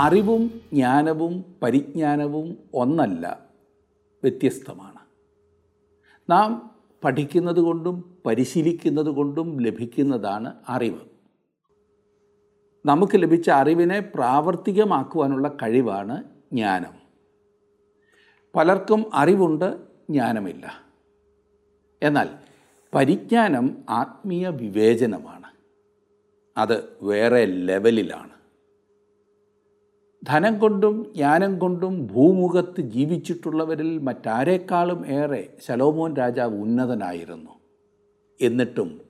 അറിവും ജ്ഞാനവും പരിജ്ഞാനവും ഒന്നല്ല വ്യത്യസ്തമാണ്. നാം പഠിക്കുന്നത് കൊണ്ടും പരിശീലിക്കുന്നത് കൊണ്ടും ലഭിക്കുന്നതാണ് അറിവ്. നമുക്ക് ലഭിച്ച അറിവിനെ പ്രാവർത്തികമാക്കുവാനുള്ള കഴിവാണ് ജ്ഞാനം. പലർക്കും അറിവുണ്ട് ജ്ഞാനമില്ല. എന്നാൽ പരിജ്ഞാനം ആത്മീയ വിവേചനമാണ്. അത് വേറെ ലെവലിലാണ്. ധനം കൊണ്ടും ജ്ഞാനം കൊണ്ടും ഭൂമുഖത്ത് ജീവിച്ചിട്ടുള്ളവരിൽ മറ്റാരേക്കാളും ഏറെ ശലോമോൻ രാജാവ് ഉന്നതനായിരുന്നു. എന്നിട്ടും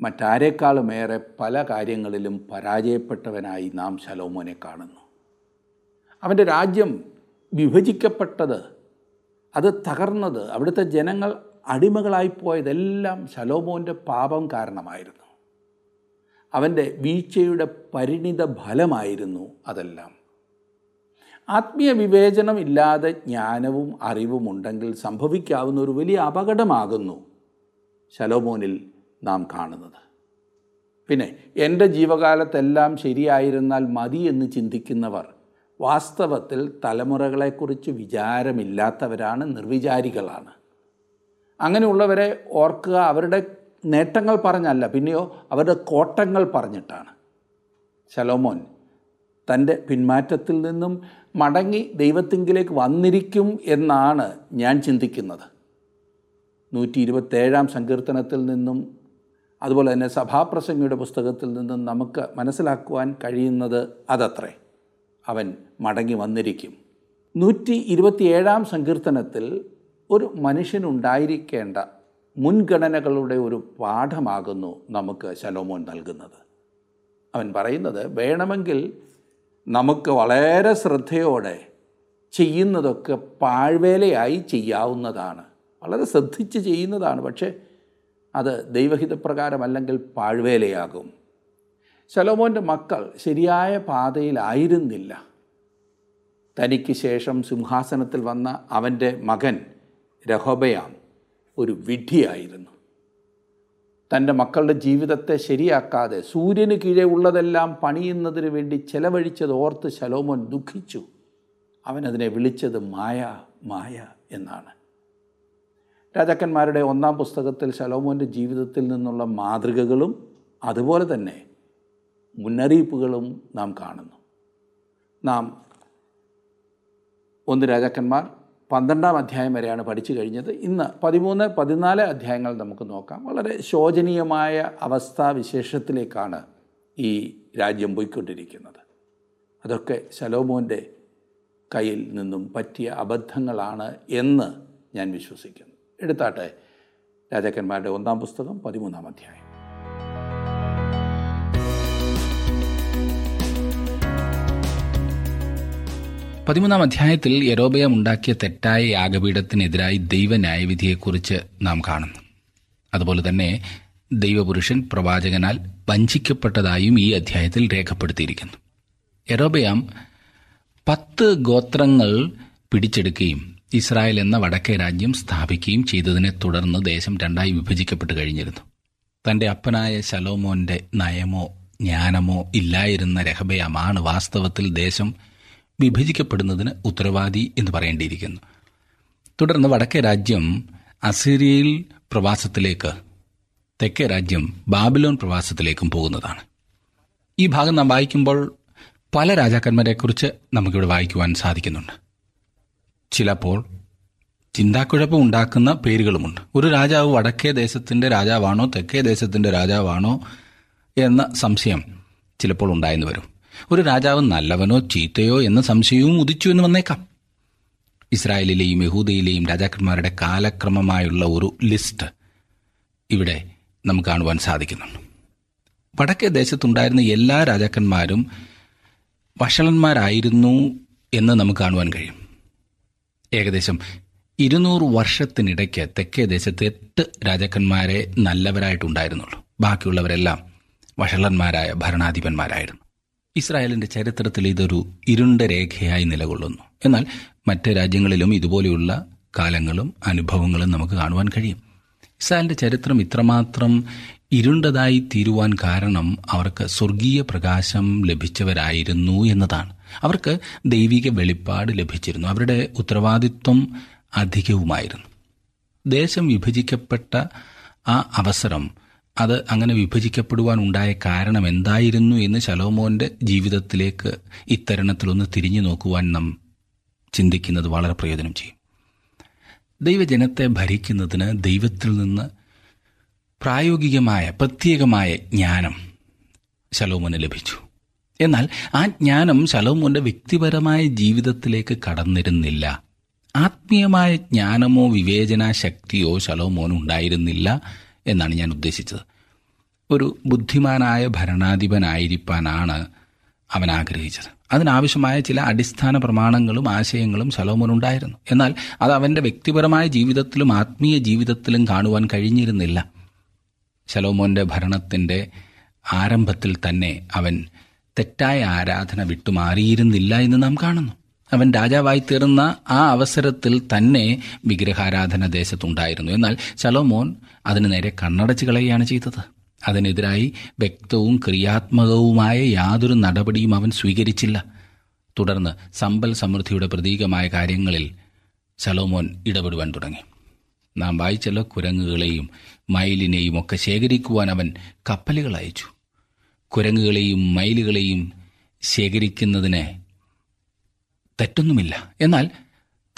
മറ്റാരേക്കാളും ഏറെ പല കാര്യങ്ങളിലും പരാജയപ്പെട്ടവനായി നാം ശലോമോനെ കാണുന്നു. അവന്റെ രാജ്യം വിഭജിക്കപ്പെട്ടത് അത് തകർന്നത് അവിടുത്തെ ജനങ്ങൾ അടിമകളായിപ്പോയതെല്ലാം ശലോമോന്റെ പാപം കാരണമായിരുന്നു. അവന്റെ വീഴ്ചയുടെ പരിണിത ഫലമായിരുന്നു അതെല്ലാം. ആത്മീയ വിവേചനം ഇല്ലാതെ ജ്ഞാനവും അറിവും ഉണ്ടെങ്കിൽ സംഭവിക്കാവുന്ന ഒരു വലിയ അപകടമാകുന്നു ശലോമോനിൽ നാം കാണുന്നത്. പിന്നെ എന്റെ ജീവകാലത്തെല്ലാം ശരിയായിരുന്നാൽ മതി എന്ന് ചിന്തിക്കുന്നവർ വാസ്തവത്തിൽ തലമുറകളെക്കുറിച്ച് വിചാരമില്ലാത്തവരാണ് നിർവിചാരികളാണ്. അങ്ങനെയുള്ളവരെ ഓർക്കുക അവരുടെ നേട്ടങ്ങൾ പറഞ്ഞല്ല പിന്നെയോ അവരുടെ കോട്ടങ്ങൾ പറഞ്ഞിട്ടാണ്. ശലോമോൻ തന്റെ പിന്മാറ്റത്തിൽ നിന്നും മടങ്ങി ദൈവത്തിങ്കിലേക്ക് വന്നിരിക്കും എന്നാണ് ഞാൻ ചിന്തിക്കുന്നത്. നൂറ്റി ഇരുപത്തേഴാം സങ്കീർത്തനത്തിൽ നിന്നും അതുപോലെ തന്നെ സഭാപ്രസംഗിയുടെ പുസ്തകത്തിൽ നിന്നും നമുക്ക് മനസ്സിലാക്കുവാൻ കഴിയുന്നത് അതത്രേ. അവൻ മടങ്ങി വന്നിരിക്കും. നൂറ്റി ഇരുപത്തിയേഴാം സങ്കീർത്തനത്തിൽ ഒരു മനുഷ്യനുണ്ടായിരിക്കേണ്ട മുൻഗണനകളുടെ ഒരു പാഠമാകുന്നു നമുക്ക് ശലോമോൻ നൽകുന്നത്. അവൻ പറയുന്നത് വേണമെങ്കിൽ നമുക്ക് വളരെ ശ്രദ്ധയോടെ ചെയ്യുന്നതൊക്കെ പാഴ്വേലയായി ചെയ്യാവുന്നതാണ്. വളരെ ശ്രദ്ധിച്ച് ചെയ്യുന്നതാണ് പക്ഷേ അത് ദൈവഹിതപ്രകാരമല്ലെങ്കിൽ പാഴ്വേലയാകും. ശലോമോന്റെ മക്കൾ ശരിയായ പാതയിലായിരുന്നില്ല. തനിക്ക് ശേഷം സിംഹാസനത്തിൽ വന്ന അവന്റെ മകൻ രഹോബയാം ഒരു വിഡ്ഢിയായിരുന്നു. തന്റെ മക്കളുടെ ജീവിതത്തെ ശരിയാക്കാതെ സൂര്യന് കീഴെ ഉള്ളതെല്ലാം പണിയുന്നതിന് വേണ്ടി ചെലവഴിച്ചത് ഓർത്ത് ശലോമോൻ ദുഃഖിച്ചു. അവനതിനെ വിളിച്ചത് മായ മായ എന്നാണ്. രാജാക്കന്മാരുടെ ഒന്നാം പുസ്തകത്തിൽ ശലോമോന്റെ ജീവിതത്തിൽ നിന്നുള്ള മാതൃകകളും അതുപോലെ തന്നെ മുന്നറിയിപ്പുകളും നാം കാണുന്നു. നാം ഒന്ന് രാജാക്കന്മാർ പന്ത്രണ്ടാം അധ്യായം വരെയാണ് പഠിച്ചു കഴിഞ്ഞത്. ഇന്ന് പതിമൂന്ന് പതിനാല് അധ്യായങ്ങൾ നമുക്ക് നോക്കാം. വളരെ ശോചനീയമായ അവസ്ഥാവിശേഷത്തിലേക്കാണ് ഈ രാജ്യം പോയിക്കൊണ്ടിരിക്കുന്നത്. അതൊക്കെ ശലോമോന്റെ കയ്യിൽ നിന്നും പറ്റിയ അബദ്ധങ്ങളാണ് എന്ന് ഞാൻ വിശ്വസിക്കുന്നു. എടുത്താട്ടെ രാജാക്കന്മാരുടെ ഒന്നാം പുസ്തകം പതിമൂന്നാം അധ്യായം. പതിമൂന്നാം അധ്യായത്തിൽ യരോബയം ഉണ്ടാക്കിയ തെറ്റായ യാഗപീഠത്തിനെതിരായി ദൈവ ന്യായവിധിയെക്കുറിച്ച് നാം കാണുന്നു. അതുപോലെ തന്നെ ദൈവപുരുഷൻ പ്രവാചകനാൽ വഞ്ചിക്കപ്പെട്ടതായും ഈ അധ്യായത്തിൽ രേഖപ്പെടുത്തിയിരിക്കുന്നു. യരോബയാം പത്ത് ഗോത്രങ്ങൾ പിടിച്ചെടുക്കുകയും ഇസ്രായേൽ എന്ന വടക്കേ രാജ്യം സ്ഥാപിക്കുകയും ചെയ്തതിനെ തുടർന്ന് ദേശം രണ്ടായി വിഭജിക്കപ്പെട്ട് കഴിഞ്ഞിരുന്നു. തന്റെ അപ്പനായ ശലോമോന്റെ നയമോ ജ്ഞാനമോ ഇല്ലായിരുന്ന രഹബയാമാണ് വാസ്തവത്തിൽ ദേശം വിഭജിക്കപ്പെടുന്നതിന് ഉത്തരവാദി എന്ന് പറയേണ്ടിയിരിക്കുന്നു. തുടർന്ന് വടക്കേ രാജ്യം അസീരിയയിൽ പ്രവാസത്തിലേക്ക് തെക്കേ രാജ്യം ബാബിലോൺ പ്രവാസത്തിലേക്കും പോകുന്നതാണ്. ഈ ഭാഗം നാം വായിക്കുമ്പോൾ പല രാജാക്കന്മാരെക്കുറിച്ച് നമുക്കിവിടെ വായിക്കുവാൻ സാധിക്കുന്നുണ്ട്. ചിലപ്പോൾ ചിന്താക്കുഴപ്പം ഉണ്ടാക്കുന്ന പേരുകളുമുണ്ട്. ഒരു രാജാവ് വടക്കേ ദേശത്തിന്റെ രാജാവാണോ തെക്കേ ദേശത്തിന്റെ രാജാവാണോ എന്ന സംശയം ചിലപ്പോൾ ഉണ്ടായെന്ന് വരും. ഒരു രാജാവ് നല്ലവനോ ചീത്തയോ എന്ന സംശയവും ഉദിച്ചു എന്ന് വന്നേക്കാം. ഇസ്രായേലിലെയും യഹൂദയിലെയും രാജാക്കന്മാരുടെ കാലക്രമമായുള്ള ഒരു ലിസ്റ്റ് ഇവിടെ നമുക്ക് കാണുവാൻ സാധിക്കുന്നുണ്ട്. വടക്കേ ദേശത്തുണ്ടായിരുന്ന എല്ലാ രാജാക്കന്മാരും വഷളന്മാരായിരുന്നു എന്ന് നമുക്ക് കാണുവാൻ കഴിയും. ഏകദേശം ഇരുന്നൂറ് വർഷത്തിനിടയ്ക്ക് തെക്കേ ദേശത്ത് എട്ട് രാജാക്കന്മാരെ നല്ലവരായിട്ടുണ്ടായിരുന്നുള്ളൂ. ബാക്കിയുള്ളവരെല്ലാം വഷളന്മാരായ ഭരണാധിപന്മാരായിരുന്നു. ഇസ്രായേലിന്റെ ചരിത്രത്തിൽ ഇതൊരു ഇരുണ്ട രേഖയായി നിലകൊള്ളുന്നു. എന്നാൽ മറ്റ് രാജ്യങ്ങളിലും ഇതുപോലെയുള്ള കാലങ്ങളും അനുഭവങ്ങളും നമുക്ക് കാണുവാൻ കഴിയും. ഇസ്രായേലിന്റെ ചരിത്രം ഇത്രമാത്രം ഇരുണ്ടതായി തീരുവാൻ കാരണം അവർക്ക് സ്വർഗീയ പ്രകാശം ലഭിച്ചവരായിരുന്നു എന്നതാണ്. അവർക്ക് ദൈവിക വെളിപ്പാട് ലഭിച്ചിരുന്നു. അവരുടെ ഉത്തരവാദിത്വം അധികവുമായിരുന്നു. ദേശം വിഭജിക്കപ്പെട്ട ആ അവസരം അത് അങ്ങനെ വിഭജിക്കപ്പെടുവാൻ ഉണ്ടായ കാരണം എന്തായിരുന്നു എന്ന് ശലോമോന്റെ ജീവിതത്തിലേക്ക് ഇത്തരുണത്തിലൊന്ന് തിരിഞ്ഞു നോക്കുവാൻ നാം ചിന്തിക്കുന്നത് വളരെ പ്രയോജനം ചെയ്യും. ദൈവജനത്തെ ഭരിക്കുന്നതിന് ദൈവത്തിൽ നിന്ന് പ്രായോഗികമായ പ്രത്യേകമായ ജ്ഞാനം ശലോമോന് ലഭിച്ചു. എന്നാൽ ആ ജ്ഞാനം ശലോമോന്റെ വ്യക്തിപരമായ ജീവിതത്തിലേക്ക് കടന്നിരുന്നില്ല. ആത്മീയമായ ജ്ഞാനമോ വിവേചന ശക്തിയോ ശലോമോന് ഉണ്ടായിരുന്നില്ല. എന്നാണ് ഞാൻ ഉദ്ദേശിച്ചത്. ഒരു ബുദ്ധിമാനായ ഭരണാധിപനായിരിക്കാനാണ് അവൻ ആഗ്രഹിച്ചത്. അതിനാവശ്യമായ ചില അടിസ്ഥാന പ്രമാണങ്ങളും ആശയങ്ങളും ശലോമോനുണ്ടായിരുന്നു. എന്നാൽ അത് അവന്റെ വ്യക്തിപരമായ ജീവിതത്തിലും ആത്മീയ ജീവിതത്തിലും കാണുവാൻ കഴിഞ്ഞിരുന്നില്ല. ശലോമോന്റെ ഭരണത്തിന്റെ ആരംഭത്തിൽ തന്നെ അവൻ തെറ്റായ ആരാധന വിട്ടുമാറിയിരുന്നില്ല എന്ന് നാം കാണുന്നു. അവൻ രാജാവായി തീർന്ന ആ അവസരത്തിൽ തന്നെ വിഗ്രഹാരാധന ദേശത്തുണ്ടായിരുന്നു. എന്നാൽ ശലോമോൻ അതിന് നേരെ കണ്ണടച്ച് കളയുകയാണ് ചെയ്തത്. അതിനെതിരായി വ്യക്തവും ക്രിയാത്മകവുമായ യാതൊരു നടപടിയും അവൻ സ്വീകരിച്ചില്ല. തുടർന്ന് സമ്പൽ സമൃദ്ധിയുടെ പ്രതീകമായ കാര്യങ്ങളിൽ ശലോമോൻ ഇടപെടുവാൻ തുടങ്ങി. നാം വായിച്ചല്ലോ കുരങ്ങുകളെയും മയിലിനെയും ഒക്കെ ശേഖരിക്കുവാൻ അവൻ കപ്പലുകൾ അയച്ചു. കുരങ്ങുകളെയും മയിലുകളെയും ശേഖരിക്കുന്നതിന് തെറ്റൊന്നുമില്ല. എന്നാൽ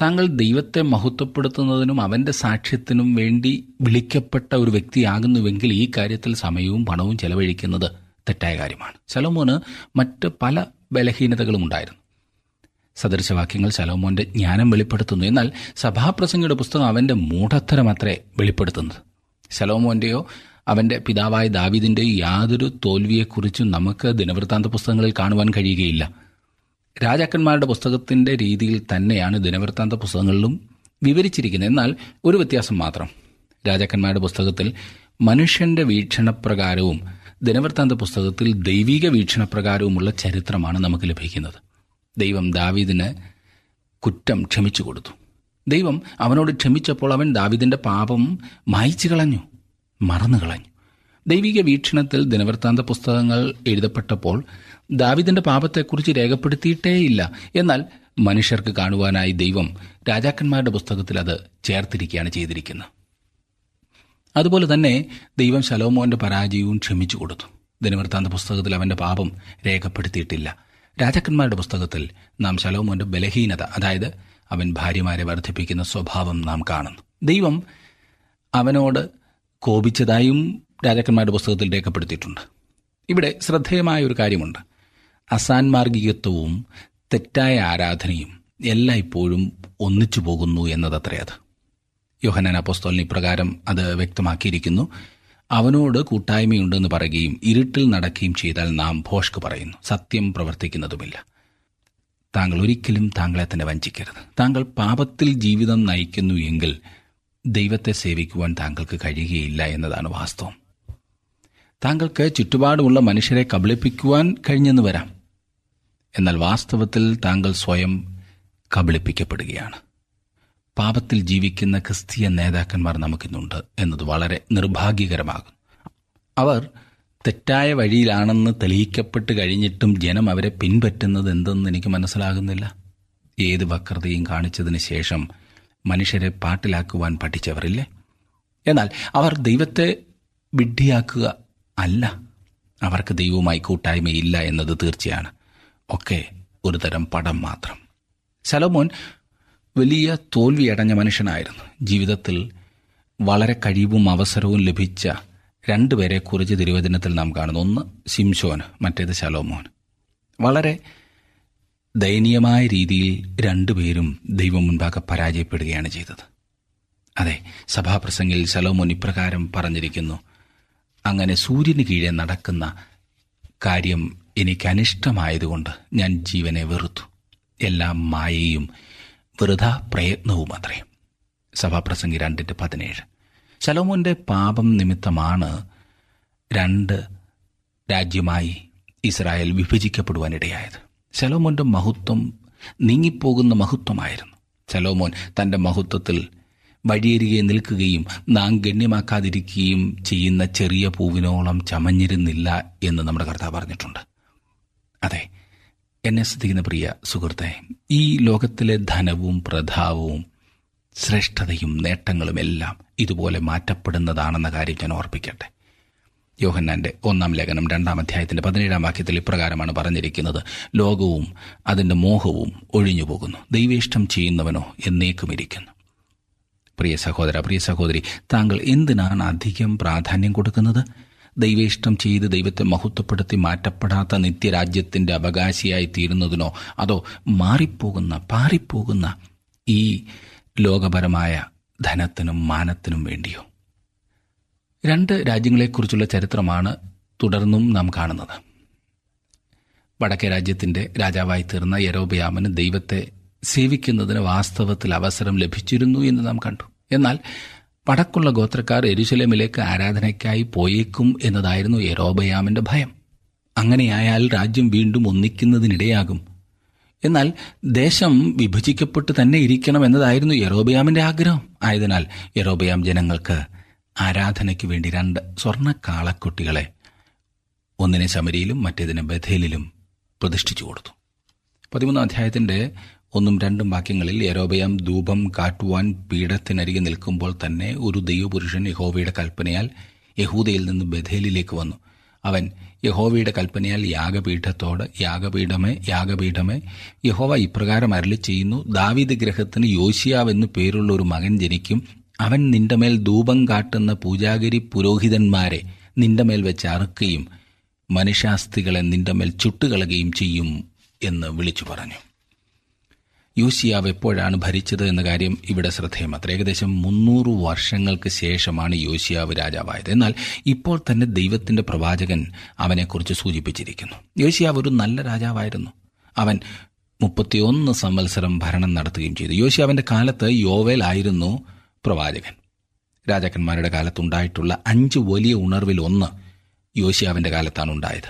താങ്കൾ ദൈവത്തെ മഹത്വപ്പെടുത്തുന്നതിനും അവന്റെ സാക്ഷ്യത്തിനും വേണ്ടി വിളിക്കപ്പെട്ട ഒരു വ്യക്തിയാകുന്നുവെങ്കിൽ ഈ കാര്യത്തിൽ സമയവും പണവും ചെലവഴിക്കുന്നത് തെറ്റായ കാര്യമാണ്. ശലോമോന് മറ്റ് പല ബലഹീനതകളും ഉണ്ടായിരുന്നു. സദൃശവാക്യങ്ങൾ ശലോമോന്റെ ജ്ഞാനം വെളിപ്പെടുത്തുന്നു. എന്നാൽ സഭാപ്രസംഗയുടെ പുസ്തകം അവന്റെ മൂഢത്തരമത്രേ വെളിപ്പെടുത്തുന്നത്. ശലോമോന്റെയോ അവന്റെ പിതാവായ ദാവീദിന്റെയോ യാതൊരു തോൽവിയെക്കുറിച്ചും നമുക്ക് ദിനവൃത്താന്ത പുസ്തകങ്ങളിൽ കാണുവാൻ കഴിയുകയില്ല. രാജാക്കന്മാരുടെ പുസ്തകത്തിന്റെ രീതിയിൽ തന്നെയാണ് ദിനവൃത്താന്ത പുസ്തകങ്ങളിലും വിവരിച്ചിരിക്കുന്നത്. എന്നാൽ ഒരു വ്യത്യാസം മാത്രം. രാജാക്കന്മാരുടെ പുസ്തകത്തിൽ മനുഷ്യന്റെ വീക്ഷണപ്രകാരവും ദിനവൃത്താന്ത പുസ്തകത്തിൽ ദൈവിക വീക്ഷണപ്രകാരവുമുള്ള ചരിത്രമാണ് നമുക്ക് ലഭിക്കുന്നത്. ദൈവം ദാവീദിന് കുറ്റം ക്ഷമിച്ചു കൊടുത്തു. ദൈവം അവനോട് ക്ഷമിച്ചപ്പോൾ അവൻ ദാവീദിന്റെ പാപം മായ്ച്ചു കളഞ്ഞു മറന്നു കളഞ്ഞു. ദൈവിക വീക്ഷണത്തിൽ ദിനവൃത്താന്ത പുസ്തകങ്ങൾ എഴുതപ്പെട്ടപ്പോൾ ദാവിദിന്റെ പാപത്തെക്കുറിച്ച് രേഖപ്പെടുത്തിയിട്ടേയില്ല. എന്നാൽ മനുഷ്യർക്ക് കാണുവാനായി ദൈവം രാജാക്കന്മാരുടെ പുസ്തകത്തിൽ അത് ചേർത്തിരിക്കുകയാണ് ചെയ്തിരിക്കുന്നത്. അതുപോലെ തന്നെ ദൈവം ശലോമോന്റെ പരാജയവും ക്ഷമിച്ചു കൊടുത്തു. ദിനവൃത്താന്ത പുസ്തകത്തിൽ അവന്റെ പാപം രേഖപ്പെടുത്തിയിട്ടില്ല. രാജാക്കന്മാരുടെ പുസ്തകത്തിൽ നാം ശലോമോന്റെ ബലഹീനത അതായത് അവൻ ഭാര്യമാരെ വർദ്ധിപ്പിക്കുന്ന സ്വഭാവം നാം കാണുന്നു. ദൈവം അവനോട് കോപിച്ചതായും രാജാക്കന്മാരുടെ പുസ്തകത്തിൽ രേഖപ്പെടുത്തിയിട്ടുണ്ട്. ഇവിടെ ശ്രദ്ധേയമായ ഒരു കാര്യമുണ്ട്. അസാൻമാർഗികത്വവും തെറ്റായ ആരാധനയും എല്ലായ്പ്പോഴും ഒന്നിച്ചു പോകുന്നു എന്നതത്രേ അത്. യോഹനാൻ അപ്പോസ്തോലിന് ഇപ്രകാരം അത് വ്യക്തമാക്കിയിരിക്കുന്നു. അവനോട് കൂട്ടായ്മയുണ്ടെന്ന് പറയുകയും ഇരുട്ടിൽ നടക്കുകയും ചെയ്താൽ നാം ഭോഷ്ക് പറയുന്നു. സത്യം പ്രവർത്തിക്കുന്നതുമില്ല. താങ്കൾ ഒരിക്കലും താങ്കളെ തന്നെ വഞ്ചിക്കരുത്. താങ്കൾ പാപത്തിൽ ജീവിതം നയിക്കുന്നു എങ്കിൽ ദൈവത്തെ സേവിക്കുവാൻ താങ്കൾക്ക് കഴിയുകയില്ല എന്നതാണ് വാസ്തവം. താങ്കൾക്ക് ചുറ്റുപാടുമുള്ള മനുഷ്യരെ കബളിപ്പിക്കുവാൻ കഴിഞ്ഞെന്ന് വരാം. എന്നാൽ വാസ്തവത്തിൽ താങ്കൾ സ്വയം കബളിപ്പിക്കപ്പെടുകയാണ്. പാപത്തിൽ ജീവിക്കുന്ന ക്രിസ്തീയ നേതാക്കന്മാർ നമുക്കിന്നുണ്ട് എന്നത് വളരെ നിർഭാഗ്യകരമാകും. അവർ തെറ്റായ വഴിയിലാണെന്ന് തെളിയിക്കപ്പെട്ട് കഴിഞ്ഞിട്ടും ജനം അവരെ പിൻപറ്റുന്നത് എന്തെന്ന് എനിക്ക് മനസ്സിലാകുന്നില്ല. ഏത് വക്രതയും കാണിച്ചതിന് ശേഷം മനുഷ്യരെ പാട്ടിലാക്കുവാൻ പഠിച്ചവരില്ലേ? എന്നാൽ അവർ ദൈവത്തെ വിഡ്ഢിയാക്കുക അല്ല. അവർക്ക് ദൈവവുമായി കൂട്ടായ്മയില്ല എന്നത് തീർച്ചയാണ്. ഒക്കെ ഒരു തരം പടം മാത്രം. ശലോമോൻ വലിയ തോൽവിയടഞ്ഞ മനുഷ്യനായിരുന്നു. ജീവിതത്തിൽ വളരെ കഴിവും അവസരവും ലഭിച്ച രണ്ടുപേരെ കുറിച്ച് തിരുവചനത്തിൽ നാം കാണുന്നു. ഒന്ന് ശിംശോൻ മറ്റേത് ശലോമോൻ. വളരെ ദയനീയമായ രീതിയിൽ രണ്ടുപേരും ദൈവം മുൻപാകെ പരാജയപ്പെടുകയാണ് ചെയ്തത്. അതെ സഭാപ്രസംഗിൽ ശലോമോൻ ഇപ്രകാരം പറഞ്ഞിരിക്കുന്നു. അങ്ങനെ സൂര്യന് കീഴെ നടക്കുന്ന കാര്യം എനിക്ക് അനിഷ്ടമായതുകൊണ്ട് ഞാൻ ജീവനെ വെറുത്തു. എല്ലാം മായയും വൃഥ പ്രയത്നവും അത്രേ സഭാപ്രസംഗി രണ്ടിന്റെ പതിനേഴ്. ശലോമോന്റെ പാപം നിമിത്തമാണ് രണ്ട് രാജ്യമായി ഇസ്രായേൽ വിഭജിക്കപ്പെടുവാനിടയായത്. ശലോമോന്റെ മഹത്വം നീങ്ങിപ്പോകുന്ന മഹത്വമായിരുന്നു. ശലോമോൻ തന്റെ മഹത്വത്തിൽ വഴിയരികെ നിൽക്കുകയും നാം ഗണ്യമാക്കാതിരിക്കുകയും ചെയ്യുന്ന ചെറിയ പൂവിനോളം ചമഞ്ഞിരുന്നില്ല എന്ന് നമ്മുടെ കർത്താവ് പറഞ്ഞിട്ടുണ്ട്. അതെ എന്നെ ശ്രദ്ധിക്കുന്ന പ്രിയ സുഹൃത്തെ ഈ ലോകത്തിലെ ധനവും പ്രധാവവും ശ്രേഷ്ഠതയും നേട്ടങ്ങളും എല്ലാം ഇതുപോലെ മാറ്റപ്പെടുന്നതാണെന്ന കാര്യം ഞാൻ ഓർപ്പിക്കട്ടെ. യോഹന്നാന്റെ ഒന്നാം ലേഖനം രണ്ടാം അധ്യായത്തിന്റെ പതിനേഴാം വാക്യത്തിൽ ഇപ്രകാരമാണ് പറഞ്ഞിരിക്കുന്നത്. ലോകവും അതിന്റെ മോഹവും ഒഴിഞ്ഞു പോകുന്നു. ദൈവേഷ്ടം ചെയ്യുന്നവനോ എന്നേക്കും ഇരിക്കുന്നു പ്രിയ സഹോദര പ്രിയ സഹോദരി താങ്കൾ എന്തിനാണ് അധികം പ്രാധാന്യം കൊടുക്കുന്നത്? ദൈവേഷ്ടം ചെയ്ത് ദൈവത്തെ മഹത്വപ്പെടുത്തി മാറ്റപ്പെടാത്ത നിത്യരാജ്യത്തിന്റെ അവകാശിയായി തീരുന്നതിനോ അതോ മാറിപ്പോകുന്ന പാറിപ്പോകുന്ന ഈ ലോകപരമായ ധനത്തിനും മാനത്തിനും വേണ്ടിയോ? രണ്ട് രാജ്യങ്ങളെക്കുറിച്ചുള്ള ചരിത്രമാണ് തുടർന്നും നാം കാണുന്നത്. വടക്കേ രാജ്യത്തിന്റെ രാജാവായി തീർന്ന യരോബയാമന് ദൈവത്തെ സേവിക്കുന്നതിന് വാസ്തവത്തിൽ അവസരം ലഭിച്ചിരുന്നു എന്ന് നാം കണ്ടു. എന്നാൽ വടക്കുള്ള ഗോത്രക്കാർ എരുശലേമിലേക്ക് ആരാധനയ്ക്കായി പോയേക്കും എന്നതായിരുന്നു യരോബയാമിന്റെ ഭയം. അങ്ങനെയായാൽ രാജ്യം വീണ്ടും ഒന്നിക്കുന്നതിനിടയാകും. എന്നാൽ ദേശം വിഭജിക്കപ്പെട്ടു തന്നെ ഇരിക്കണം എന്നതായിരുന്നു യറോബയാമിന്റെ ആഗ്രഹം. ആയതിനാൽ യറോബയാം ജനങ്ങൾക്ക് ആരാധനയ്ക്ക് വേണ്ടി രണ്ട് സ്വർണ കാളക്കുട്ടികളെ ഒന്നിനെ ശമരിയിലും മറ്റേതിനെ ബഥേലിലും പ്രതിഷ്ഠിച്ചു കൊടുത്തു. പതിമൂന്നാം അധ്യായത്തിന്റെ ഒന്നും രണ്ടും വാക്യങ്ങളിൽ യരോബയാം ധൂപം കാട്ടുവാൻ പീഠത്തിനരികെ നിൽക്കുമ്പോൾ തന്നെ ഒരു ദൈവപുരുഷൻ യഹോവയുടെ കൽപ്പനയാൽ യഹൂദയിൽ നിന്ന് ബഥേലിലേക്ക് വന്നു. അവൻ യഹോവയുടെ കൽപ്പനയാൽ യാഗപീഠത്തോട് യാഗപീഠമേ യാഗപീഠമേ യഹോവ ഇപ്രകാരം അരളി ചെയ്യുന്നു ദാവീദ് ഗ്രഹത്തിന് യോശിയാവെന്നു പേരുള്ള ഒരു മകൻ ജനിക്കും. അവൻ നിന്റെ മേൽ ധൂപം കാട്ടുന്ന പൂജാഗിരി പുരോഹിതന്മാരെ നിന്റെ മേൽ വെച്ച് അറുക്കുകയും മനുഷ്യാസ്ഥികളെ നിന്റെ മേൽ ചുട്ടുകളയുകയും ചെയ്യും എന്ന് വിളിച്ചു പറഞ്ഞു. യോശിയാവ് എപ്പോഴാണ് ഭരിച്ചത് എന്ന കാര്യം ഇവിടെ ശ്രദ്ധേയമത്ര. ഏകദേശം മുന്നൂറ് വർഷങ്ങൾക്ക് ശേഷമാണ് യോശിയാവ് രാജാവായത്. എന്നാൽ ഇപ്പോൾ തന്നെ ദൈവത്തിന്റെ പ്രവാചകൻ അവനെക്കുറിച്ച് സൂചിപ്പിച്ചിരിക്കുന്നു. യോശിയാവ് ഒരു നല്ല രാജാവായിരുന്നു. അവൻ മുപ്പത്തിയൊന്ന് സംവത്സരം ഭരണം നടത്തുകയും ചെയ്തു. യോശിയാവിന്റെ കാലത്ത് യോവേൽ ആയിരുന്നു പ്രവാചകൻ. രാജാക്കന്മാരുടെ കാലത്തുണ്ടായിട്ടുള്ള അഞ്ച് വലിയ ഉണർവിൽ ഒന്ന് യോശിയാവിന്റെ കാലത്താണ് ഉണ്ടായത്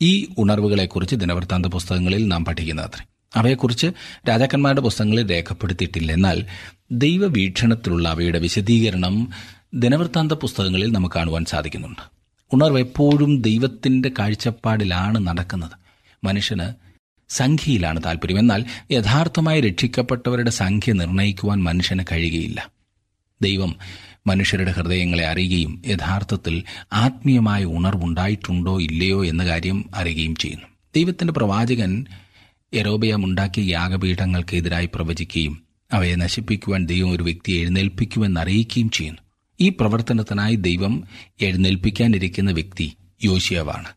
ഈ ഉണർവുകളെക്കുറിച്ച് ദിനവൃത്താന്ത പുസ്തകങ്ങളിൽ നാം പഠിക്കുന്നത്രേ അവയെക്കുറിച്ച് രാജാക്കന്മാരുടെ പുസ്തകങ്ങളിൽ രേഖപ്പെടുത്തിയിട്ടില്ല എന്നാൽ ദൈവവീക്ഷണത്തിലുള്ള അവയുടെ വിശദീകരണം ദിനവൃത്താന്ത പുസ്തകങ്ങളിൽ നമുക്ക് കാണുവാൻ സാധിക്കുന്നുണ്ട്. ഉണർവ് എപ്പോഴും ദൈവത്തിന്റെ കാഴ്ചപ്പാടിലാണ് നടക്കുന്നത്. മനുഷ്യന് സംഖ്യയിലാണ് താല്പര്യം എന്നാൽ യഥാർത്ഥമായി രക്ഷിക്കപ്പെട്ടവരുടെ സംഖ്യ നിർണയിക്കുവാൻ മനുഷ്യന് കഴിയുകയില്ല. ദൈവം മനുഷ്യരുടെ ഹൃദയങ്ങളെ അറിയുകയും യഥാർത്ഥത്തിൽ ആത്മീയമായ ഉണർവുണ്ടായിട്ടുണ്ടോ ഇല്ലയോ എന്ന കാര്യം അറിയുകയും ചെയ്യുന്നു. ദൈവത്തിന്റെ പ്രവാചകൻ യരോബയം ഉണ്ടാക്കിയ യാഗപീഠങ്ങൾക്കെതിരായി പ്രവചിക്കുകയും അവയെ നശിപ്പിക്കുവാൻ ദൈവം ഒരു വ്യക്തിയെ എഴുന്നേൽപ്പിക്കുമെന്ന് അറിയിക്കുകയും ചെയ്യുന്നു ഈ പ്രവർത്തനത്തിനായി ദൈവം എഴുന്നേൽപ്പിക്കാനിരിക്കുന്ന വ്യക്തി യോശിയവാണ്.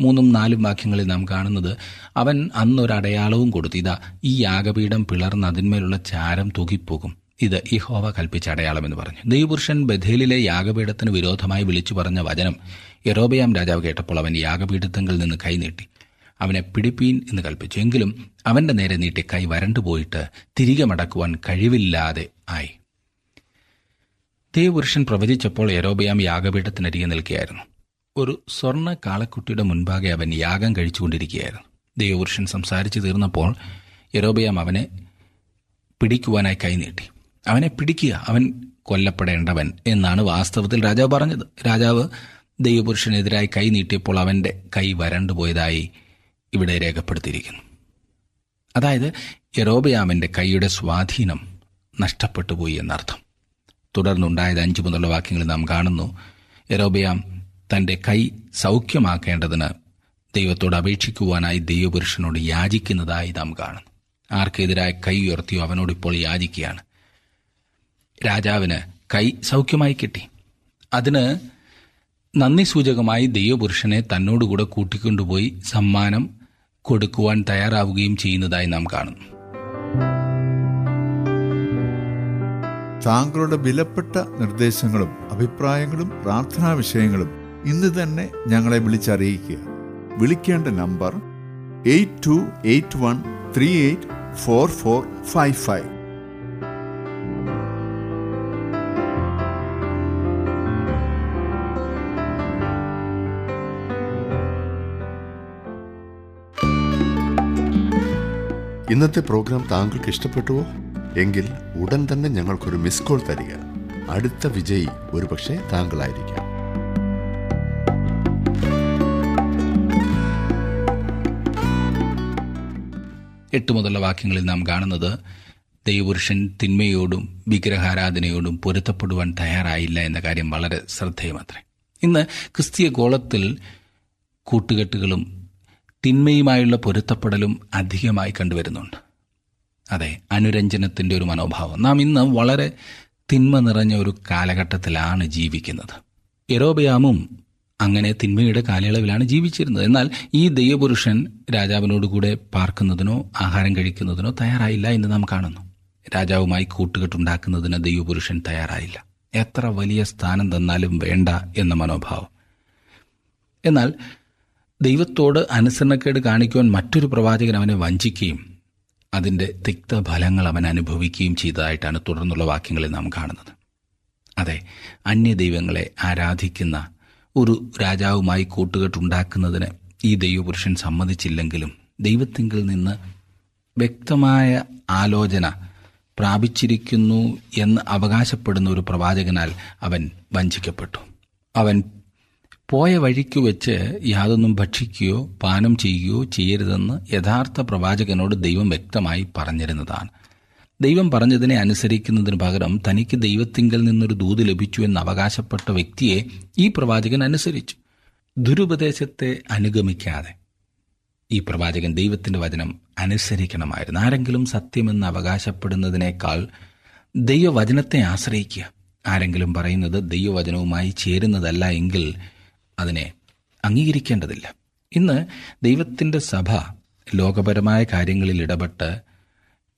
മൂന്നും നാലും വാക്യങ്ങളിൽ നാം കാണുന്നത് അവൻ അന്നൊരടയാളവും കൊടുത്തു. ഇതാ ഈ യാഗപീഠം പിളർന്ന് അതിന്മേലുള്ള ചാരം തൂകിപ്പോകും. ഇത് ഇഹോവ കൽപ്പിച്ച അടയാളം എന്ന് പറഞ്ഞു. ദൈവപുരുഷൻ ബഥേലിലെ യാഗപീഠത്തിന് വിരോധമായി വിളിച്ചു പറഞ്ഞ വചനം യറോബയാം രാജാവ് കേട്ടപ്പോൾ അവൻ യാഗപീഠത്തങ്ങളിൽ നിന്ന് കൈനീട്ടി അവനെ പിടിപ്പീൻ എന്ന് കൽപ്പിച്ചു. എങ്കിലും അവന്റെ നേരെ നീട്ടി കൈ വരണ്ടുപോയിട്ട് തിരികെ മടക്കുവാൻ കഴിവില്ലാതെ ആയി. ദേവപുരുഷൻ പ്രവചിച്ചപ്പോൾ യരോബയാം യാഗപീഠത്തിനരികെ നിൽക്കുകയായിരുന്നു. ഒരു സ്വർണ കാളക്കുട്ടിയുടെ മുൻപാകെ അവൻ യാഗം കഴിച്ചുകൊണ്ടിരിക്കുകയായിരുന്നു. ദേവപുരുഷൻ സംസാരിച്ചു തീർന്നപ്പോൾ യരോബയാം അവനെ പിടിക്കുവാനായി കൈനീട്ടി അവനെ പിടിക്കുക അവൻ കൊല്ലപ്പെടേണ്ടവൻ എന്നാണ് വാസ്തവത്തിൽ രാജാവ് പറഞ്ഞത്. രാജാവ് ദൈവപുരുഷനെതിരായി കൈ നീട്ടിയപ്പോൾ അവന്റെ കൈ വരണ്ടുപോയതായി ഇവിടെ രേഖപ്പെടുത്തിയിരിക്കുന്നു. അതായത് യറോബയാമിന്റെ കൈയുടെ സ്വാധീനം നഷ്ടപ്പെട്ടു പോയി എന്നർത്ഥം. തുടർന്നുണ്ടായത് അഞ്ചു മുതലുള്ള വാക്യങ്ങൾ നാം കാണുന്നു യറോബയാം തന്റെ കൈ സൗഖ്യമാക്കേണ്ടതിന് ദൈവത്തോട് അപേക്ഷിക്കുവാനായി ദൈവപുരുഷനോട് യാചിക്കുന്നതായി നാം കാണുന്നു. ആർക്കെതിരായ കൈ ഉയർത്തിയോ അവനോട് ഇപ്പോൾ യാചിക്കുകയാണ്. രാജാവിന് കൈ സൗഖ്യമായി കിട്ടി. അതിന് നന്ദി സൂചകമായി ദൈവപുരുഷനെ തന്നോടുകൂടെ കൂട്ടിക്കൊണ്ടുപോയി സമ്മാനം കൊടുക്കുവാൻ തയ്യാറാവുകയും ചെയ്യുന്നതായി നാം കാണുന്നു. താങ്കളുടെ വിലപ്പെട്ട നിർദ്ദേശങ്ങളും അഭിപ്രായങ്ങളും പ്രാർത്ഥനാ വിഷയങ്ങളും ഇന്ന് തന്നെ ഞങ്ങളെ വിളിച്ചറിയിക്കുക. വിളിക്കേണ്ട number eight two eight one three eight four four five five. ഇന്നത്തെ പ്രോഗ്രാം താങ്കൾക്ക് ഇഷ്ടപ്പെട്ടുവോ? എങ്കിൽ ഉടൻ തന്നെ ഞങ്ങൾക്കൊരു മിസ് കോൾ തരിക. അടുത്ത വിജയി ഒരുപക്ഷെ താങ്കളായിരിക്കാം. എട്ട് മുതലുള്ള വാക്യങ്ങളിൽ നാം കാണുന്നത് ദൈവപുരുഷൻ തിന്മയോടും വിഗ്രഹാരാധനയോടും പൊരുത്തപ്പെടുവാൻ തയ്യാറായില്ല എന്ന കാര്യം വളരെ ശ്രദ്ധേയമത്രേ. ഇന്ന് ക്രിസ്തീയ ഗോളത്തിൽ കൂട്ടുകെട്ടുകളും തിന്മയുമായുള്ള പൊരുത്തപ്പെടലും അധികമായി കണ്ടുവരുന്നുണ്ട്. അതെ അനുരഞ്ജനത്തിന്റെ ഒരു മനോഭാവം. നാം ഇന്ന് വളരെ തിന്മ നിറഞ്ഞ ഒരു കാലഘട്ടത്തിലാണ് ജീവിക്കുന്നത്. എറോബയാമും അങ്ങനെ തിന്മയുടെ കാലയളവിലാണ് ജീവിച്ചിരുന്നത്. എന്നാൽ ഈ ദൈവപുരുഷൻ രാജാവിനോടുകൂടെ പാർക്കുന്നതിനോ ആഹാരം കഴിക്കുന്നതിനോ തയ്യാറായില്ല എന്ന് നാം കാണുന്നു. രാജാവുമായി കൂട്ടുകെട്ടുണ്ടാക്കുന്നതിന് ദൈവപുരുഷൻ തയ്യാറായില്ല. എത്ര വലിയ സ്ഥാനം തന്നാലും വേണ്ട എന്ന മനോഭാവം. എന്നാൽ ദൈവത്തോട് അനുസരണക്കേട് കാണിക്കുവാൻ മറ്റൊരു പ്രവാചകൻ അവനെ വഞ്ചിക്കുകയും അതിന്റെ തിക്തഫലങ്ങൾ അവൻ അനുഭവിക്കുകയും ചെയ്തതായിട്ടാണ് തുടർന്നുള്ള വാക്യങ്ങളിൽ നാം കാണുന്നത്. അതെ അന്യ ദൈവങ്ങളെ ആരാധിക്കുന്ന ഒരു രാജാവുമായി കൂട്ടുകെട്ടുണ്ടാക്കുന്നതിന് ഈ ദൈവപുരുഷൻ സമ്മതിച്ചില്ലെങ്കിലും ദൈവത്തിങ്കിൽ നിന്ന് വ്യക്തമായ ആലോചന പ്രാപിച്ചിരിക്കുന്നു എന്ന് അവകാശപ്പെടുന്ന ഒരു പ്രവാചകനാൽ അവൻ വഞ്ചിക്കപ്പെട്ടു. അവൻ പോയ വഴിക്ക് വെച്ച് യാതൊന്നും ഭക്ഷിക്കുകയോ പാനം ചെയ്യുകയോ ചെയ്യരുതെന്ന് യഥാർത്ഥ പ്രവാചകനോട് ദൈവം വ്യക്തമായി പറഞ്ഞിരുന്നതാണ്. ദൈവം പറഞ്ഞതിനെ അനുസരിക്കുന്നതിന് പകരം തനിക്ക് ദൈവത്തിങ്കൽ നിന്നൊരു ദൂത് ലഭിച്ചു എന്ന് അവകാശപ്പെട്ട വ്യക്തിയെ ഈ പ്രവാചകൻ അനുസരിച്ചു. ദുരുപദേശത്തെ അനുഗമിക്കാതെ. ഈ പ്രവാചകൻ ദൈവത്തിന്റെ വചനം അനുസരിക്കണമായിരുന്നു. ആരെങ്കിലും സത്യമെന്ന് അവകാശപ്പെടുന്നതിനേക്കാൾ ദൈവവചനത്തെ ആശ്രയിക്കുക. ആരെങ്കിലും പറയുന്നത് ദൈവവചനവുമായി ചേരുന്നതല്ല എങ്കിൽ അതിനെ അംഗീകരിക്കേണ്ടതില്ല. ഇന്ന് ദൈവത്തിന്റെ സഭ ലോകപരമായ കാര്യങ്ങളിൽ ഇടപെട്ട്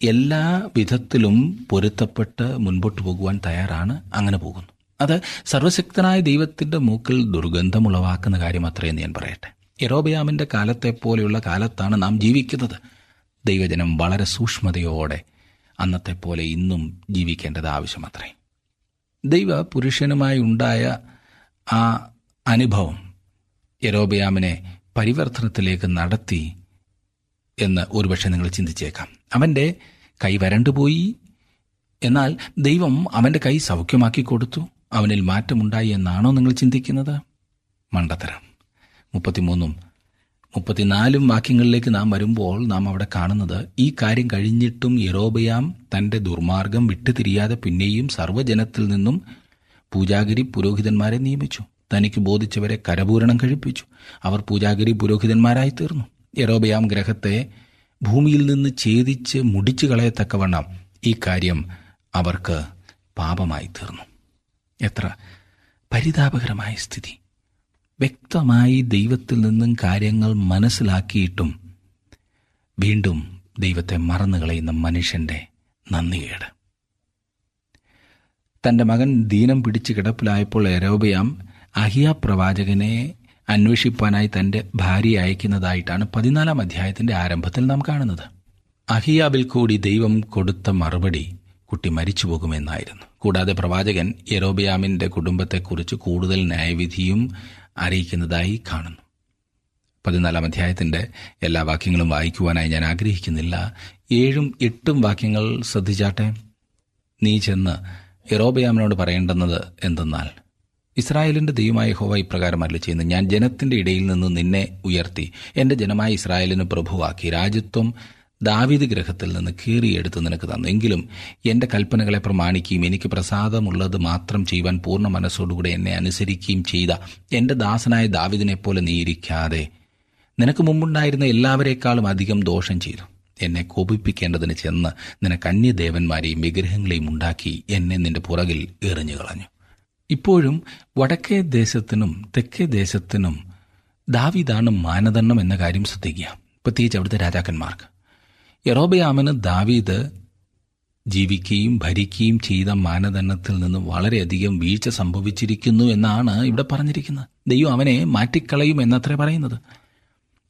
എല്ലാ വിധത്തിലും പൊരുത്തപ്പെട്ട് മുൻപോട്ട് പോകുവാൻ തയ്യാറാണ് അങ്ങനെ പോകുന്നു. അത് സർവശക്തനായ ദൈവത്തിന്റെ മൂക്കിൽ ദുർഗന്ധമുളവാക്കുന്ന കാര്യം അത്രയെന്ന് ഞാൻ പറയട്ടെ. എറോബിയാമിന്റെ കാലത്തെ പോലെയുള്ള കാലത്താണ് നാം ജീവിക്കുന്നത്. ദൈവജനം വളരെ സൂക്ഷ്മതയോടെ അന്നത്തെ പോലെ ഇന്നും ജീവിക്കേണ്ടത് ആവശ്യമത്രേ. ദൈവ പുരുഷനുമായി ഉണ്ടായ ആ അനുഭവം യരോബയാമിനെ പരിവർത്തനത്തിലേക്ക് നടത്തി എന്ന് ഒരുപക്ഷെ നിങ്ങൾ ചിന്തിച്ചേക്കാം. അവന്റെ കൈ വരണ്ടുപോയി എന്നാൽ ദൈവം അവന്റെ കൈ സൗഖ്യമാക്കി കൊടുത്തു. അവനിൽ മാറ്റമുണ്ടായി എന്നാണോ നിങ്ങൾ ചിന്തിക്കുന്നത്? മണ്ടത്തരം. മുപ്പത്തിമൂന്നും മുപ്പത്തിനാലും വാക്യങ്ങളിലേക്ക് നാം വരുമ്പോൾ നാം അവിടെ കാണുന്നത് ഈ കാര്യം കഴിഞ്ഞിട്ടും യറോബയാം തന്റെ ദുർമാർഗം വിട്ടുതിരിയാതെ പിന്നെയും സർവജനത്തിൽ നിന്നും പൂജാഗിരി പുരോഹിതന്മാരെ നിയമിച്ചു. തനിക്ക് ബോധിച്ചവരെ കരപൂരണം കഴിപ്പിച്ചു. അവർ പൂജാഗിരി പുരോഹിതന്മാരായി തീർന്നു യറോബയാം ഗ്രഹത്തെ ഭൂമിയിൽ നിന്ന് ഛേദിച്ച് മുടിച്ചു കളയത്തക്കവണ്ണം ഈ കാര്യം അവർക്ക് പാപമായി തീർന്നു എത്ര പരിതാപകരമായ സ്ഥിതി. വ്യക്തമായി ദൈവത്തിൽ നിന്നും കാര്യങ്ങൾ മനസ്സിലാക്കിയിട്ടും വീണ്ടും ദൈവത്തെ മറന്നു കളയുന്ന മനുഷ്യന്റെ നന്ദികേട്. തന്റെ മകൻ ദീനം പിടിച്ച് കിടപ്പിലായപ്പോൾ എരോബയാം അഹിയ പ്രവാചകനെ അന്വേഷിപ്പാനായി തന്റെ ഭാര്യയെ അയക്കുന്നതായിട്ടാണ് പതിനാലാം അധ്യായത്തിന്റെ ആരംഭത്തിൽ നാം കാണുന്നത്. അഹിയാബിൽ കൂടി ദൈവം കൊടുത്ത മറുപടി കുട്ടി മരിച്ചു പോകുമെന്നായിരുന്നു കൂടാതെ പ്രവാചകൻ യരോബയാമിന്റെ കുടുംബത്തെക്കുറിച്ച് കൂടുതൽ ന്യായവിധിയും അറിയിക്കുന്നതായി കാണുന്നു. പതിനാലാം അധ്യായത്തിന്റെ എല്ലാ വാക്യങ്ങളും വായിക്കുവാനായി ഞാൻ ആഗ്രഹിക്കുന്നില്ല. ഏഴും എട്ടും വാക്യങ്ങൾ ശ്രദ്ധിച്ചാട്ടെ? നീ ചെന്ന് യറോബയാമിനോട് പറയേണ്ടുന്നത് എന്തെന്നാൽ ഇസ്രായേലിന്റെ ദൈവമായ ഹോവ ഇപ്രകാരം അല്ല ചെയ്യുന്നു. ഞാൻ ജനത്തിന്റെ ഇടയിൽ നിന്ന് നിന്നെ ഉയർത്തി. എന്റെ ജനമായ ഇസ്രായേലിന് പ്രഭുവാക്കി. രാജ്യത്വം ദാവിദ് ഗ്രഹത്തിൽ നിന്ന് കീറിയെടുത്ത് നിനക്ക് തന്നു. എങ്കിലും എന്റെ കൽപ്പനകളെ പ്രമാണിക്കുകയും എനിക്ക് പ്രസാദമുള്ളത് മാത്രം ചെയ്യുവാൻ പൂർണ മനസ്സോടുകൂടെ എന്നെ അനുസരിക്കുകയും ചെയ്ത എന്റെ ദാസനായ ദാവിദിനെ പോലെ നീ ഇരിക്കാതെ. നിനക്ക് മുമ്പുണ്ടായിരുന്ന എല്ലാവരെക്കാളും അധികം ദോഷം ചെയ്തു. എന്നെ കോപിപ്പിക്കേണ്ടതിന് ചെന്ന് നിനക്ക് അന്യദേവന്മാരെയും വിഗ്രഹങ്ങളെയും ഉണ്ടാക്കി എന്നെ നിന്റെ പുറകിൽ എറിഞ്ഞു കളഞ്ഞു ഇപ്പോഴും വടക്കേ ദേശത്തിനും തെക്കേ ദേശത്തിനും ദാവീദാണ് മാനദണ്ഡം എന്ന കാര്യം ശ്രദ്ധിക്കുക. പ്രത്യേകിച്ച് അവിടുത്തെ രാജാക്കന്മാർക്ക്. യറോബയാമന് ദാവീദ് ജീവിക്കുകയും ഭരിക്കുകയും ചെയ്ത മാനദണ്ഡത്തിൽ നിന്ന് വളരെയധികം വീഴ്ച സംഭവിച്ചിരിക്കുന്നു എന്നാണ് ഇവിടെ പറഞ്ഞിരിക്കുന്നത്. ദൈവം അവനെ മാറ്റിക്കളയും എന്നത്രേ പറയുന്നത്.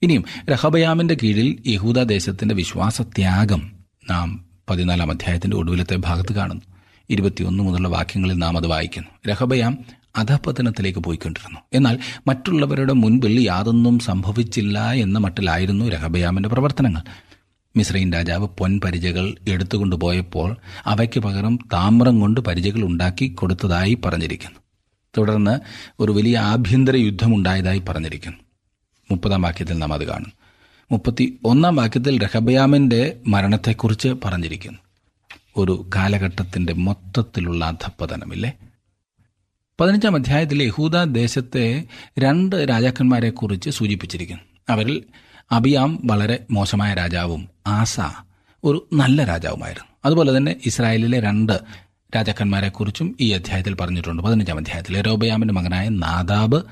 ഇനിയും രഹബയാമിന്റെ കീഴിൽ യഹൂദ ദേശത്തിന്റെ വിശ്വാസത്യാഗം നാം പതിനാലാം അധ്യായത്തിന്റെ ഒടുവിലത്തെ ഭാഗത്ത് കാണുന്നു. ഇരുപത്തിയൊന്ന് മുതലുള്ള വാക്യങ്ങളിൽ നാം അത് വായിക്കുന്നു. രഹബയാം അധപതനത്തിലേക്ക് പോയിക്കൊണ്ടിരുന്നു. എന്നാൽ മറ്റുള്ളവരുടെ മുൻപിൽ യാതൊന്നും സംഭവിച്ചില്ല എന്ന മട്ടിലായിരുന്നു രഹബയാമിന്റെ പ്രവർത്തനങ്ങൾ. മിശ്രയിൻ രാജാവ് പൊൻപരിചകൾ എടുത്തുകൊണ്ടുപോയപ്പോൾ അവയ്ക്ക് പകരം താമ്രം കൊണ്ട് പരിചകൾ ഉണ്ടാക്കി കൊടുത്തതായി പറഞ്ഞിരിക്കുന്നു. തുടർന്ന് ഒരു വലിയ ആഭ്യന്തര യുദ്ധമുണ്ടായതായി പറഞ്ഞിരിക്കുന്നു. മുപ്പതാം വാക്യത്തിൽ നാം അത് കാണും മുപ്പത്തി ഒന്നാം വാക്യത്തിൽ രഹബയാമിന്റെ മരണത്തെക്കുറിച്ച് പറഞ്ഞിരിക്കുന്നു. ഒരു കാലഘട്ടത്തിന്റെ മൊത്തത്തിലുള്ള അധപ്പതനമില്ലേ പതിനഞ്ചാം അധ്യായത്തിൽ യഹൂദ ദേശത്തെ രണ്ട് രാജാക്കന്മാരെ കുറിച്ച് സൂചിപ്പിച്ചിരിക്കുന്നു. അവരിൽ അബിയാം വളരെ മോശമായ രാജാവും ആസ ഒരു നല്ല രാജാവുമായിരുന്നു. അതുപോലെ തന്നെ ഇസ്രായേലിലെ രണ്ട് രാജാക്കന്മാരെക്കുറിച്ചും ഈ അധ്യായത്തിൽ പറഞ്ഞിട്ടുണ്ട്. പതിനഞ്ചാം അധ്യായത്തിൽ എറോബയാമിന്റെ മകനായ നാദാബ്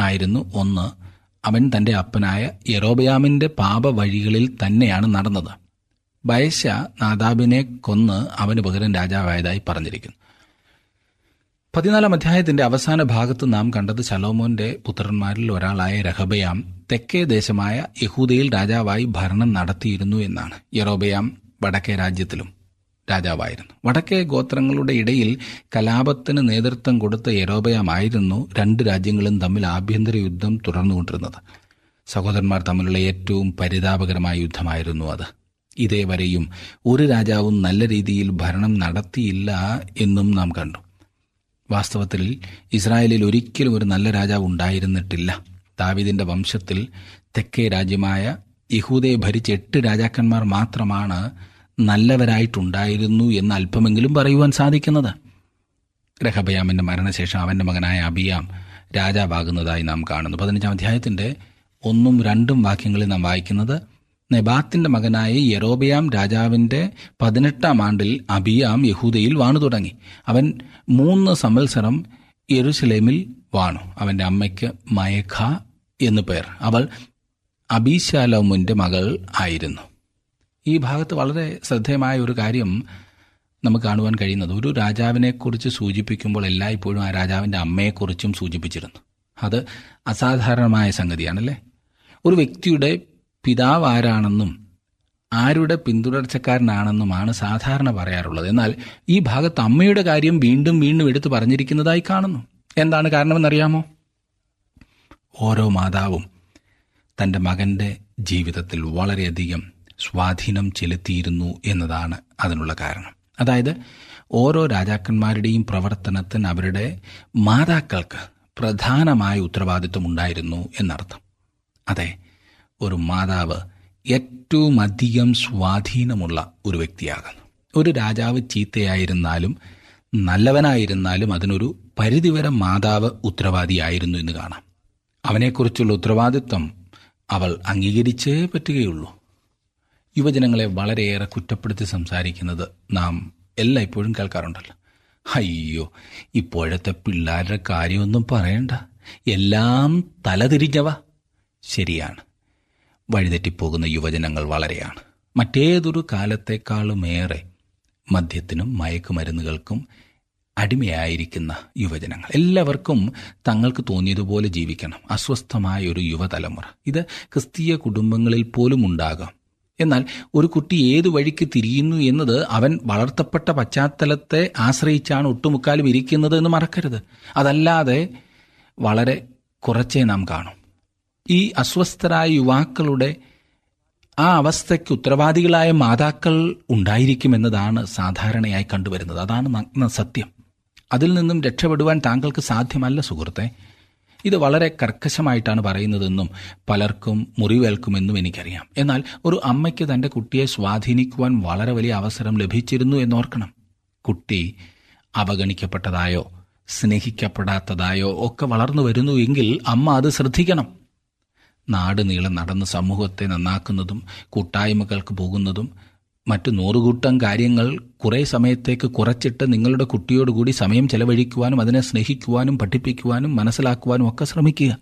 ആയിരുന്നു ഒന്ന്. അവൻ തന്റെ അപ്പനായ എറോബയാമിന്റെ പാപ വഴികളിൽ തന്നെയാണ് നടന്നത്. ബയശ നാദാബിനെ കൊന്ന് അവന് പകരം രാജാവായതായി പറഞ്ഞിരിക്കുന്നു. പതിനാലാം അധ്യായത്തിന്റെ അവസാന ഭാഗത്ത് നാം കണ്ടത് ശലോമോന്റെ പുത്രന്മാരിൽ ഒരാളായ രഹബയാം തെക്കേ ദേശമായ യഹൂദയിൽ രാജാവായി ഭരണം നടത്തിയിരുന്നു എന്നാണ്. യറോബയാം വടക്കേ രാജ്യത്തിലും രാജാവായിരുന്നു. വടക്കേ ഗോത്രങ്ങളുടെ ഇടയിൽ കലാപത്തിന് നേതൃത്വം കൊടുത്ത യരോബയാമായിരുന്നു രണ്ട് രാജ്യങ്ങളും തമ്മിൽ ആഭ്യന്തര യുദ്ധം തുടർന്നുകൊണ്ടിരുന്നത്. സഹോദരന്മാർ തമ്മിലുള്ള ഏറ്റവും പരിതാപകരമായ യുദ്ധമായിരുന്നു അത്. ഇതേവരെയും ഒരു രാജാവും നല്ല രീതിയിൽ ഭരണം നടത്തിയില്ല എന്നും നാം കണ്ടു. വാസ്തവത്തിൽ ഇസ്രായേലിൽ ഒരിക്കലും ഒരു നല്ല രാജാവ് ഉണ്ടായിരുന്നിട്ടില്ല. ദാവിദിന്റെ വംശത്തിൽ തെക്കേ രാജ്യമായ യഹൂദയെ ഭരിച്ച എട്ട് രാജാക്കന്മാർ മാത്രമാണ് നല്ലവരായിട്ടുണ്ടായിരുന്നു എന്ന് അല്പമെങ്കിലും പറയുവാൻ സാധിക്കുന്നത്. രഹബയാമിന്റെ മരണശേഷം അവന്റെ മകനായ അബിയാം രാജാവാകുന്നതായി നാം കാണുന്നു. പതിനഞ്ചാം അധ്യായത്തിന്റെ ഒന്നും രണ്ടും വാക്യങ്ങളിൽ നാം വായിക്കുന്നത് നെബാത്തിന്റെ മകനായ യറോബിയാം രാജാവിന്റെ പതിനെട്ടാം ആണ്ടിൽ അബിയാം യഹൂദയിൽ വാണു തുടങ്ങി. അവൻ മൂന്ന് സംവത്സരം യെരുസലേമിൽ വാണു. അവന്റെ അമ്മയ്ക്ക് മയഖ എന്നു പേർ. അവൾ അബീശാലോമുന്റെ മകൾ ആയിരുന്നു. ഈ ഭാഗത്ത് വളരെ ശ്രദ്ധേയമായ ഒരു കാര്യം നമുക്ക് കാണുവാൻ കഴിയുന്നത്. ഒരു രാജാവിനെക്കുറിച്ച് സൂചിപ്പിക്കുമ്പോൾ എല്ലായ്പ്പോഴും ആ രാജാവിന്റെ അമ്മയെക്കുറിച്ചും സൂചിപ്പിച്ചിരുന്നു. അത് അസാധാരണമായ സംഗതിയാണല്ലേ? ഒരു വ്യക്തിയുടെ പിതാവ് ആരാണെന്നും ആരുടെ പിന്തുടർച്ചക്കാരനാണെന്നുമാണ് സാധാരണ പറയാറുള്ളത്. എന്നാൽ ഈ ഭാഗത്ത് അമ്മയുടെ കാര്യം വീണ്ടും വീണ്ടും എടുത്തു പറഞ്ഞിരിക്കുന്നതായി കാണുന്നു. എന്താണ് കാരണമെന്നറിയാമോ? ഓരോ മാതാവും തന്റെ മകന്റെ ജീവിതത്തിൽ വളരെയധികം സ്വാധീനം ചെലുത്തിയിരുന്നു എന്നതാണ് അതിനുള്ള കാരണം. അതായത് ഓരോ രാജാക്കന്മാരുടെയും പ്രവർത്തനത്തിന് അവരുടെ മാതാക്കൾക്ക് പ്രധാനമായ ഉത്തരവാദിത്വം ഉണ്ടായിരുന്നു എന്നർത്ഥം. അതെ ഒരു മാതാവ് ഏറ്റവും അധികം സ്വാധീനമുള്ള ഒരു വ്യക്തിയാകുന്നു. ഒരു രാജാവ് ചീത്തയായിരുന്നാലും നല്ലവനായിരുന്നാലും അതിനൊരു പരിധിവരെ മാതാവ് ഉത്തരവാദിയായിരുന്നു എന്ന് കാണാം. അവനെക്കുറിച്ചുള്ള ഉത്തരവാദിത്വം അവൾ അംഗീകരിച്ചേ പറ്റുകയുള്ളൂ. യുവജനങ്ങളെ വളരെയേറെ കുറ്റപ്പെടുത്തി സംസാരിക്കുന്നത് നാം എല്ലാം ഇപ്പോഴും കേൾക്കാറുണ്ടല്ലോ. അയ്യോ ഇപ്പോഴത്തെ പിള്ളേരുടെ കാര്യമൊന്നും പറയണ്ട. എല്ലാം തലതിരിഞ്ഞവ. ശരിയാണ്. വഴിതെറ്റിപ്പോകുന്ന യുവജനങ്ങൾ വളരെയാണ്. മറ്റേതൊരു കാലത്തെക്കാളുമേറെ മദ്യത്തിനും മയക്കുമരുന്നുകൾക്കും അടിമയായിരിക്കുന്ന യുവജനങ്ങൾ. എല്ലാവർക്കും തങ്ങൾക്ക് തോന്നിയതുപോലെ ജീവിക്കണം. അസ്വസ്ഥമായ ഒരു യുവതലമുറ. ഇത് ക്രിസ്തീയ കുടുംബങ്ങളിൽ പോലും ഉണ്ടാകാം. എന്നാൽ ഒരു കുട്ടി ഏതു വഴിക്ക് തിരിയുന്നു എന്നത് അവൻ വളർത്തപ്പെട്ട പശ്ചാത്തലത്തെ ആശ്രയിച്ചാണ് ഒട്ടുമുക്കാലും ഇരിക്കുന്നത് എന്ന് മറക്കരുത്. അതല്ലാതെ വളരെ കുറച്ചേ നാം കാണും. ഈ അസ്വസ്ഥരായ യുവാക്കളുടെ ആ അവസ്ഥയ്ക്ക് ഉത്തരവാദികളായ മാതാക്കൾ ഉണ്ടായിരിക്കുമെന്നതാണ് സാധാരണയായി കണ്ടുവരുന്നത്. അതാണ് നഗ്ന സത്യം. അതിൽ നിന്നും രക്ഷപ്പെടുവാൻ താങ്കൾക്ക് സാധ്യമല്ല സുഹൃത്തെ. ഇത് വളരെ കർക്കശമായിട്ടാണ് പറയുന്നതെന്നും പലർക്കും മുറിവേൽക്കുമെന്നും എനിക്കറിയാം. എന്നാൽ ഒരു അമ്മയ്ക്ക് തന്റെ കുട്ടിയെ സ്വാധീനിക്കുവാൻ വളരെ വലിയ അവസരം ലഭിച്ചിരുന്നു എന്നോർക്കണം. കുട്ടി അവഗണിക്കപ്പെട്ടതായോ സ്നേഹിക്കപ്പെടാത്തതായോ ഒക്കെ വളർന്നു വരുന്നു എങ്കിൽ അമ്മ അത് ശ്രദ്ധിക്കണം. നാട് നീളം നടന്ന് സമൂഹത്തെ നന്നാക്കുന്നതും കൂട്ടായ്മകൾക്ക് പോകുന്നതും മറ്റു നൂറുകൂട്ടം കാര്യങ്ങൾ കുറേ സമയത്തേക്ക് കുറച്ചിട്ട് നിങ്ങളുടെ കുട്ടിയോടുകൂടി സമയം ചെലവഴിക്കുവാനും അതിനെ സ്നേഹിക്കുവാനും പഠിപ്പിക്കുവാനും മനസ്സിലാക്കുവാനും ഒക്കെ ശ്രമിക്കുക.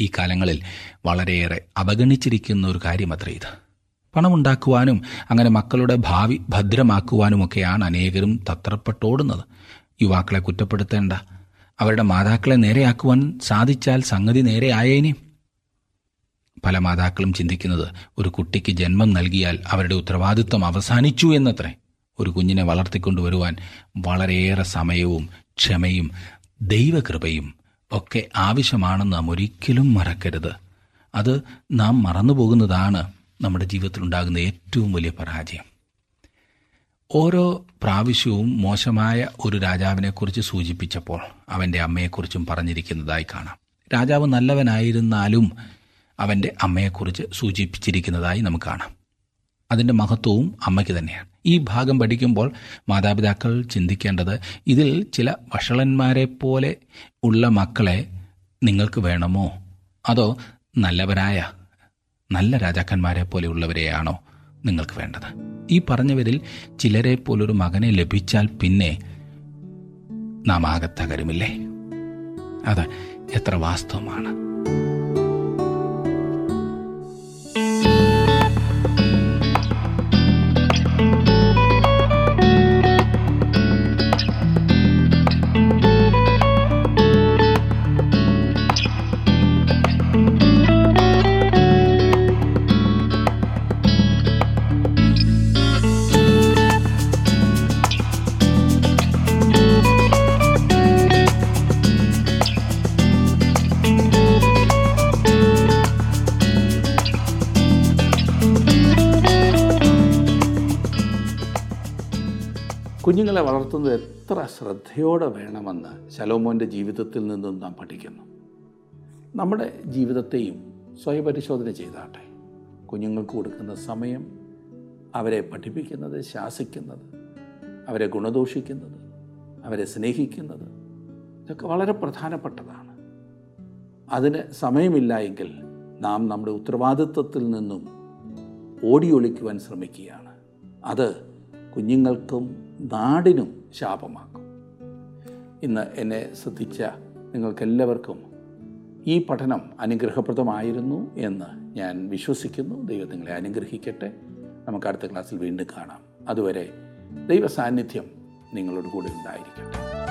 ഈ കാലങ്ങളിൽ വളരെയേറെ അവഗണിച്ചിരിക്കുന്ന ഒരു കാര്യമത്ര ഇത്. പണമുണ്ടാക്കുവാനും അങ്ങനെ മക്കളുടെ ഭാവി ഭദ്രമാക്കുവാനുമൊക്കെയാണ് അനേകരും തത്രപ്പെട്ടോടുന്നത്. യുവാക്കളെ കുറ്റപ്പെടുത്തേണ്ട. അവരുടെ മാതാക്കളെ നേരെയാക്കുവാൻ സാധിച്ചാൽ സംഗതി നേരെ ആയേനേയും പല മാതാക്കളും ചിന്തിക്കുന്നത് ഒരു കുട്ടിക്ക് ജന്മം നൽകിയാൽ അവരുടെ ഉത്തരവാദിത്വം അവസാനിച്ചു എന്നത്രേ. ഒരു കുഞ്ഞിനെ വളർത്തിക്കൊണ്ടുവരുവാൻ വളരെയേറെ സമയവും ക്ഷമയും ദൈവകൃപയും ഒക്കെ ആവശ്യമാണെന്ന് നാം ഒരിക്കലും മറക്കരുത്. അത് നാം മറന്നുപോകുന്നതാണ് നമ്മുടെ ജീവിതത്തിലുണ്ടാകുന്ന ഏറ്റവും വലിയ പരാജയം. ഓരോ പ്രാവശ്യവും മോശമായ ഒരു രാജാവിനെക്കുറിച്ച് സൂചിപ്പിച്ചപ്പോൾ അവന്റെ അമ്മയെക്കുറിച്ചും പറഞ്ഞിരിക്കുന്നതായി കാണാം. രാജാവ് നല്ലവനായിരുന്നാലും അവന്റെ അമ്മയെക്കുറിച്ച് സൂചിപ്പിച്ചിരിക്കുന്നതായി നമുക്ക് കാണാം. അതിന്റെ മഹത്വവും അമ്മയ്ക്ക് തന്നെയാണ്. ഈ ഭാഗം പഠിക്കുമ്പോൾ മാതാപിതാക്കൾ ചിന്തിക്കേണ്ടത് ഇതിൽ ചില വഷളന്മാരെ പോലെ ഉള്ള മക്കളെ നിങ്ങൾക്ക് വേണമോ? അതോ നല്ലവരായ നല്ല രാജാക്കന്മാരെ പോലെയുള്ളവരെയാണോ നിങ്ങൾക്ക് വേണ്ടത്? ഈ പറഞ്ഞവരിൽ ചിലരെ പോലൊരു മകനെ ലഭിച്ചാൽ പിന്നെ നാം ആകെ തകരുമില്ലേ? അത് എത്ര വാസ്തവമാണ്. കുഞ്ഞുങ്ങളെ വളർത്തുന്നത് എത്ര ശ്രദ്ധയോടെ വേണമെന്ന് ശലോമോന്റെ ജീവിതത്തിൽ നിന്നും നാം പഠിക്കുന്നു. നമ്മുടെ ജീവിതത്തെയും സ്വയപരിശോധന ചെയ്താട്ടെ. കുഞ്ഞുങ്ങൾക്ക് കൊടുക്കുന്ന സമയം അവരെ പഠിപ്പിക്കുന്നത് ശാസിക്കുന്നത് അവരെ ഗുണദോഷിക്കുന്നത് അവരെ സ്നേഹിക്കുന്നത് ഇതൊക്കെ വളരെ പ്രധാനപ്പെട്ടതാണ്. അതിന് സമയമില്ല എങ്കിൽ നാം നമ്മുടെ ഉത്തരവാദിത്വത്തിൽ നിന്നും ഓടിയൊളിക്കുവാൻ ശ്രമിക്കുകയാണ്. അത് കുഞ്ഞുങ്ങൾക്കും നാടിനും ശാപമാക്കും. ഇന്ന് എന്നെ ശ്രദ്ധിച്ച നിങ്ങൾക്കെല്ലാവർക്കും ഈ പഠനം അനുഗ്രഹപ്രദമായിരുന്നു എന്ന് ഞാൻ വിശ്വസിക്കുന്നു. ദൈവം നിങ്ങളെ അനുഗ്രഹിക്കട്ടെ. നമുക്ക് അടുത്ത ക്ലാസ്സിൽ വീണ്ടും കാണാം. അതുവരെ ദൈവ സാന്നിധ്യം നിങ്ങളോട് കൂടെ ഉണ്ടായിരിക്കട്ടെ.